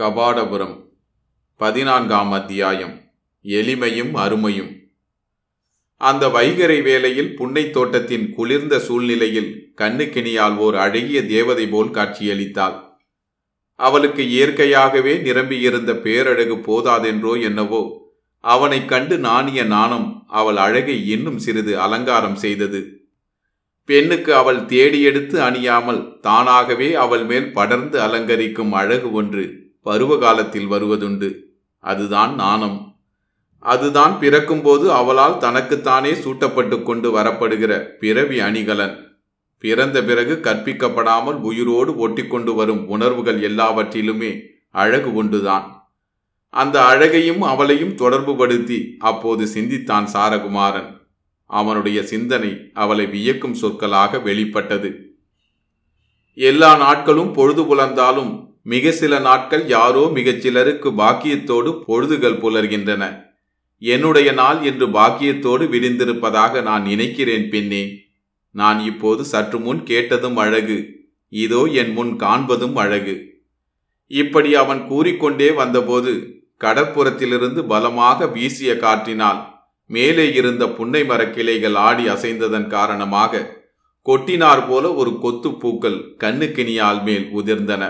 கபாடபுரம் பதினான்காம் அத்தியாயம் எளிமையும் அருமையும். அந்த வைகரை வேளையில் புன்னைத் தோட்டத்தின் குளிர்ந்த சூழ்நிலையில் கண்ணுக்கினியால் ஓர் அழகிய தேவதை போல் காட்சியளித்தாள். அவளுக்கு இயற்கையாகவே நிரம்பியிருந்த பேரழகு போதாதென்றோ என்னவோ அவனைக் கண்டு நாணிய நாணம் அவள் அழகை இன்னும் சிறிது அலங்காரம் செய்தது. பெண்ணுக்கு அவள் தேடி எடுத்து அணியாமல் தானாகவே அவள் மேல் படர்ந்து அலங்கரிக்கும் அழகு ஒன்று பருவ காலத்தில் வருவதுண்டு. அதுதான் நாணம் அதுதான் பிறக்கும்போது அவளால் தனக்குத்தானே சூட்டப்பட்டு கொண்டு வரப்படுகிற பிறவி அணிகலன். பிறந்த பிறகு கற்பிக்கப்படாமல் உயிரோடு ஒட்டிக்கொண்டு வரும் உணர்வுகள் எல்லாவற்றிலுமே அழகு ஒன்றுதான் அந்த அழகையும் அவளையும் தொடர்புபடுத்தி அப்போது சிந்தித்தான் சாரகுமாரன். அவனுடைய சிந்தனை அவளை வியக்கும் சொற்களாக வெளிப்பட்டது. எல்லா நாட்களும் பொழுது புலர்ந்தாலும் மிக சில நாட்கள் யாரோ மிகச் சிலருக்கு பாக்கியத்தோடு பொழுதுகள் புலர்கின்றன. என்னுடைய நாள் என்று பாக்கியத்தோடு விரிந்திருப்பதாக நான் நினைக்கிறேன் பெண்ணே. நான் இப்போது சற்று முன் கேட்டதும் அழகு. இதோ என் முன் காண்பதும் அழகு. இப்படி அவன் கூறிக்கொண்டே வந்தபோது கடற்புறத்திலிருந்து பலமாக வீசிய காற்றினால் மேலே இருந்த புன்னை மரக்கிளைகள் ஆடி அசைந்ததன் காரணமாக கொட்டினார் போல ஒரு கொத்து பூக்கள் கண்ணுக்கினியால் மேல் உதிர்ந்தன.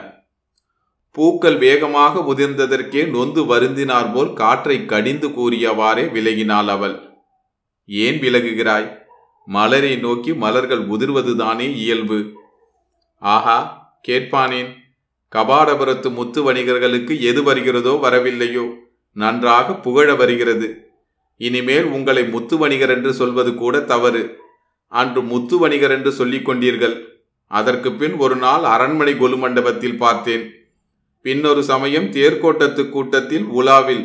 பூக்கள் வேகமாக உதிர்ந்ததற்கே நொந்து வருந்தினார் போல் காற்றை கடிந்து கூறியவாறே விலகினாள் அவள். ஏன் விலகுகிறாய்? மலரை நோக்கி மலர்கள் உதிர்வதுதானே இயல்பு. ஆஹா கேட்பானேன். கபாடபுரத்து முத்து வணிகர்களுக்கு எது வருகிறதோ வரவில்லையோ. நன்றாக புகழ வருகிறது. இனிமேல் உங்களை முத்து வணிகர் என்று சொல்வது கூட தவறு. அன்று முத்து வணிகர் என்று சொல்லிக் கொண்டீர்கள். அதற்கு பின் ஒரு நாள் அரண்மனை கொலு மண்டபத்தில் பார்த்தேன். பின்னொரு சமயம் தேர்கோட்டத்து கூட்டத்தில் உலாவில்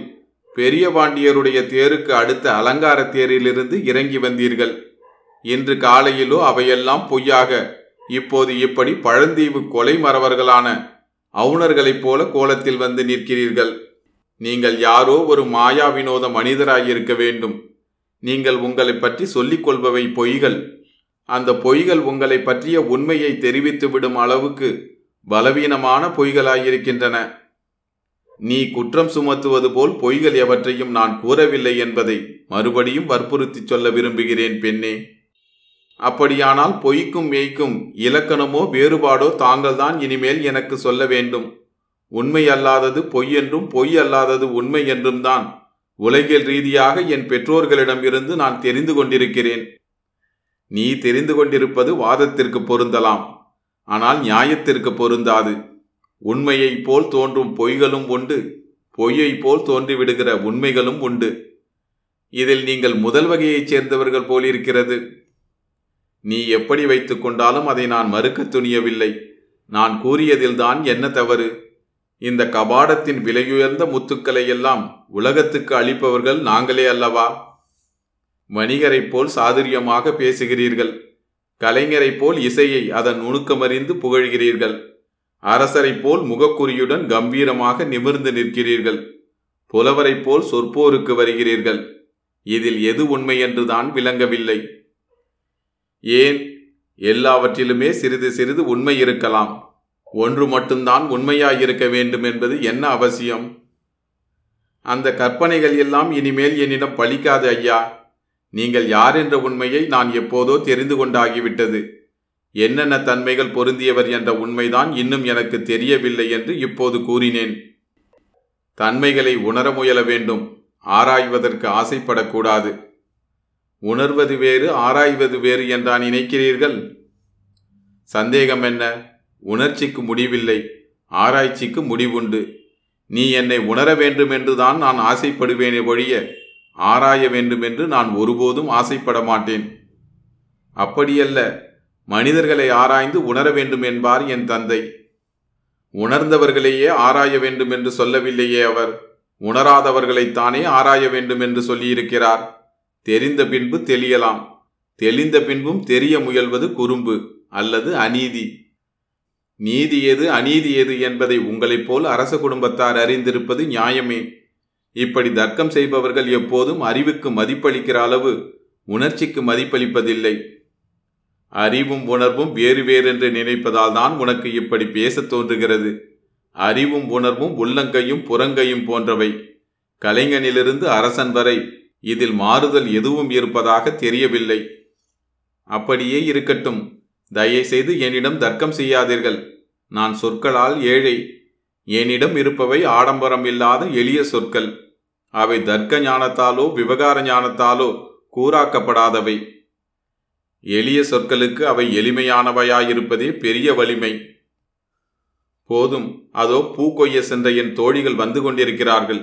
பெரிய பாண்டியருடைய தேருக்கு அடுத்த அலங்கார தேரிலிருந்து இறங்கி வந்தீர்கள். இன்று காலையிலோ அவையெல்லாம் பொய்யாக இப்போது இப்படி பழந்தீவு கொலை மறவர்களான அவுணர்களைப் போல கோலத்தில் வந்து நிற்கிறீர்கள். நீங்கள் யாரோ ஒரு மாயா வினோத மனிதராயிருக்க வேண்டும். நீங்கள் உங்களை பற்றி சொல்லிக் கொள்பவை பொய்கள். அந்த பொய்கள் உங்களை பற்றிய உண்மையை தெரிவித்து விடும் அளவுக்கு பலவீனமான பொய்களாயிருக்கின்றன. நீ குற்றம் சுமத்துவது போல் பொய்கள் எவற்றையும் நான் கூறவில்லை என்பதை மறுபடியும் வற்புறுத்தி சொல்ல விரும்புகிறேன் பெண்ணே. அப்படியானால் பொய்க்கும் மெய்க்கும் இலக்கணமோ வேறுபாடோ தாங்கள்தான் இனிமேல் எனக்கு சொல்ல வேண்டும். உண்மை அல்லாதது பொய் என்றும் பொய் அல்லாதது உண்மை என்றும் தான் உலகியல் ரீதியாக என் பெற்றோர்களிடம் இருந்து நான் தெரிந்து கொண்டிருக்கிறேன். நீ தெரிந்து கொண்டிருப்பது வாதத்திற்கு பொருந்தலாம். ஆனால் நியாயத்திற்கு பொருந்தாது. உண்மையைப் போல் தோன்றும் பொய்களும் உண்டு. பொய்யைப் போல் தோன்றிவிடுகிற உண்மைகளும் உண்டு. இதில் நீங்கள் முதல் வகையைச் சேர்ந்தவர்கள் போலிருக்கிறது. நீ எப்படி வைத்துக் கொண்டாலும் அதை நான் மறுக்க துணியவில்லை. நான் கூறியதில்தான் என்ன தவறு? இந்த கபாடத்தின் விலையுயர்ந்த முத்துக்களை எல்லாம் உலகத்துக்கு அளிப்பவர்கள் நாங்களே அல்லவா? வணிகரைப் போல் சாதுரியமாக பேசுகிறீர்கள். கலைஞரைப் போல் இசையை அதன் நுணுக்கமறிந்து புகழ்கிறீர்கள். அரசரைப் போல் முகக்குறியுடன் கம்பீரமாக நிமிர்ந்து நிற்கிறீர்கள். புலவரைப் போல் சொற்போருக்கு வருகிறீர்கள். இதில் எது உண்மை என்றுதான் விளங்கவில்லை. ஏன்? எல்லாவற்றிலுமே சிறிது சிறிது உண்மை இருக்கலாம். ஒன்று மட்டும்தான் உண்மையாயிருக்க வேண்டும் என்பது என்ன அவசியம்? அந்த கற்பனைகள் எல்லாம் இனிமேல் என்னிடம் பழிக்காது ஐயா. நீங்கள் யார் என்ற உண்மையை நான் எப்போதோ தெரிந்து கொண்டாகிவிட்டது. என்னென்ன தன்மைகள் பொருந்தியவர் என்ற உண்மைதான் இன்னும் எனக்கு தெரியவில்லை என்று இப்போது கூறினேன். தன்மைகளை உணர முயல வேண்டும். ஆராய்வதற்கு ஆசைப்படக்கூடாது. உணர்வது வேறு ஆராய்வது வேறு என்றான் நினைக்கிறீர்கள்? சந்தேகம் என்ன? உணர்ச்சிக்கு முடிவில்லை. ஆராய்ச்சிக்கு முடிவுண்டு. நீ என்னை உணர வேண்டும் என்றுதான் நான் ஆசைப்படுவேனே ஒழிய ஆராய வேண்டும் என்று நான் ஒருபோதும் ஆசைப்பட மாட்டேன். அப்படியல்ல மனிதர்களை ஆராய்ந்து உணர வேண்டும் என்பார் என் தந்தை. உணர்ந்தவர்களையே ஆராய வேண்டும் என்று சொல்லவில்லையே அவர். உணராதவர்களைத்தானே ஆராய வேண்டும் என்று சொல்லியிருக்கிறார். தெரிந்த பின்பு தெளியலாம். தெளிந்த பின்பும் தெரிய முயல்வது குறும்பு அல்லது அநீதி. நீதி எது அநீதி எது என்பதை உங்களைப் போல் அரச குடும்பத்தார் அறிந்திருப்பது நியாயமே. இப்படி தர்க்கம் செய்பவர்கள் எப்போதும் அறிவுக்கு மதிப்பளிக்கிற அளவு உணர்ச்சிக்கு மதிப்பளிப்பதில்லை. அறிவும் உணர்வும் வேறு வேறென்று நினைப்பதால் தான் உனக்கு இப்படி பேசத் தோன்றுகிறது. அறிவும் உணர்வும் உள்ளங்கையும் புறங்கையும் போன்றவை. கலைஞனிலிருந்து அரசன் வரை இதில் மாறுதல் எதுவும் இருப்பதாக தெரியவில்லை. அப்படியே இருக்கட்டும். தயவுசெய்து என்னிடம் தர்க்கம் செய்யாதீர்கள். நான் சொற்களால் ஏழை. என்னிடம் இருப்பவை ஆடம்பரம் இல்லாத எளிய சொற்கள். அவை தர்க்க ஞானத்தாலோ விவகார ஞானத்தாலோ கூறாக்கப்படாதவை. எளிய சொற்களுக்கு அவை எளிமையானவையாயிருப்பதே பெரிய வலிமை. போதும் அதோ பூ கொய்ய சென்ற என் தோழிகள் வந்து கொண்டிருக்கிறார்கள்.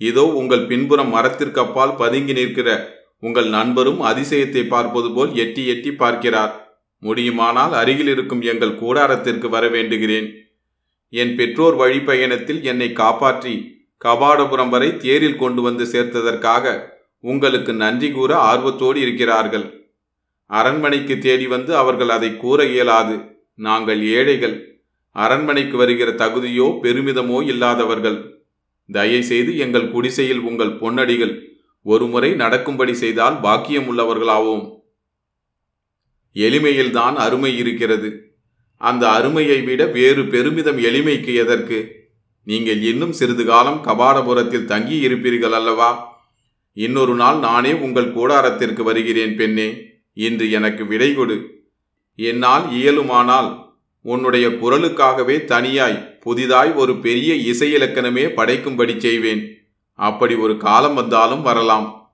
இதோ உங்கள் பின்புறம் மரத்திற்கு அப்பால் பதுங்கி நிற்கிற உங்கள் நண்பரும் அதிசயத்தை பார்ப்பது போல் எட்டி எட்டி பார்க்கிறார். முடியுமானால் அருகில் இருக்கும் எங்கள் கூடாரத்திற்கு வர வேண்டுகிறேன். என் பெற்றோர் வழிப்பயணத்தில் என்னை காப்பாற்றி கபாடபுரம் வரை தேரில் கொண்டு வந்து சேர்த்ததற்காக உங்களுக்கு நன்றி கூற ஆர்வத்தோடு இருக்கிறார்கள். அரண்மனைக்கு தேடி வந்து அவர்கள் அதை கூற இயலாது. நாங்கள் ஏழைகள். அரண்மனைக்கு வருகிற தகுதியோ பெருமிதமோ இல்லாதவர்கள். தயவுசெய்து எங்கள் குடிசையில் உங்கள் பொன்னடிகள் ஒருமுறை நடக்கும்படி செய்தால் பாக்கியம் உள்ளவர்களாவோம் எளிமையில்தான் அருமை இருக்கிறது. அந்த அருமையை விட வேறு பெருமிதம் எளிமைக்கு எதற்கு? நீங்கள் இன்னும் சிறிது காலம் கபாடபுரத்தில் தங்கி இருப்பீர்கள் அல்லவா? இன்னொரு நாள் நானே உங்கள் கூடாரத்திற்கு வருகிறேன் பெண்ணே இன்று எனக்கு விடை கொடு. என்னால் இயலுமானால் உன்னுடைய குரலுக்காகவே தனியாய் புதிதாய் ஒரு பெரிய இசை இலக்கணமே படைக்கும்படி செய்வேன். அப்படி ஒரு காலம் வந்தாலும் வரலாம்.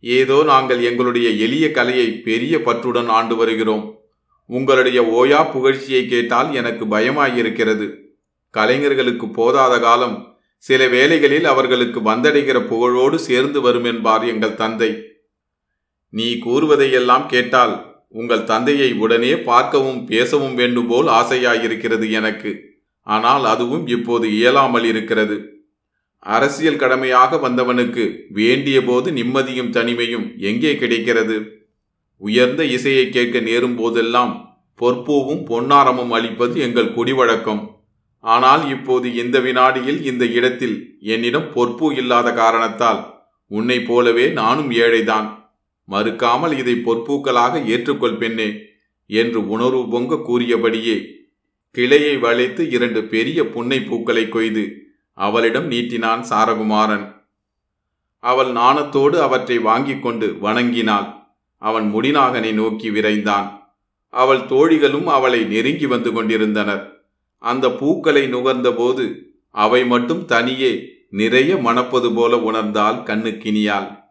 ஏதோ நாங்கள் எங்களுடைய எளிய கலையை பெரிய பற்றுடன் ஆண்டு வருகிறோம். உங்களுடைய ஓயா புகழ்ச்சியை கேட்டால் எனக்கு பயமாயிருக்கிறது. கலைஞர்களுக்கு போதாத காலம். சில வேளைகளில் அவர்களுக்கு வந்தடைகிற புகழோடு சேர்ந்து வரும் என்பார் எங்கள் தந்தை. நீ கூறுவதையெல்லாம் கேட்டால் உங்கள் தந்தையை உடனே பார்க்கவும் பேசவும் வேண்டும் போல் ஆசையாயிருக்கிறது எனக்கு. ஆனால் அதுவும் இப்போது இயலாமல் இருக்கிறது. அரசியல் கடமையாக வந்தவனுக்கு வேண்டிய போது நிம்மதியும் தனிமையும் எங்கே கிடைக்கிறது? உயர்ந்த இசையை கேட்க நேரும் போதெல்லாம் பொற்பூவும் பொன்னாரமும் அளிப்பது எங்கள் குடிவழக்கம். ஆனால் இப்போது இந்த வினாடியில் இந்த இடத்தில் என்னிடம் பொற்பூ இல்லாத காரணத்தால் உன்னை போலவே நானும் ஏழைதான். மறுக்காமல் இதை பொற்பூக்களாக ஏற்றுக்கொள் பெண்ணே என்று உணர்வு பொங்க கூறியபடியே கிளையை வளைத்து இரண்டு பெரிய புன்னை பூக்களை கொய்து அவளிடம் நீட்டினான் சாரகுமாரன். அவள் நாணத்தோடு அவற்றை வாங்கிக் கொண்டு வணங்கினாள். அவன் முடிநாகனை நோக்கி விரைந்தான். அவள் தோழிகளும் அவளை நெருங்கி வந்து கொண்டிருந்தனர். அந்த பூக்களை நுகர்ந்தபோது அவை மட்டும் தனியே நிறைய மணப்பது போல உணர்ந்தாள் கண்ணுக்கினியாள்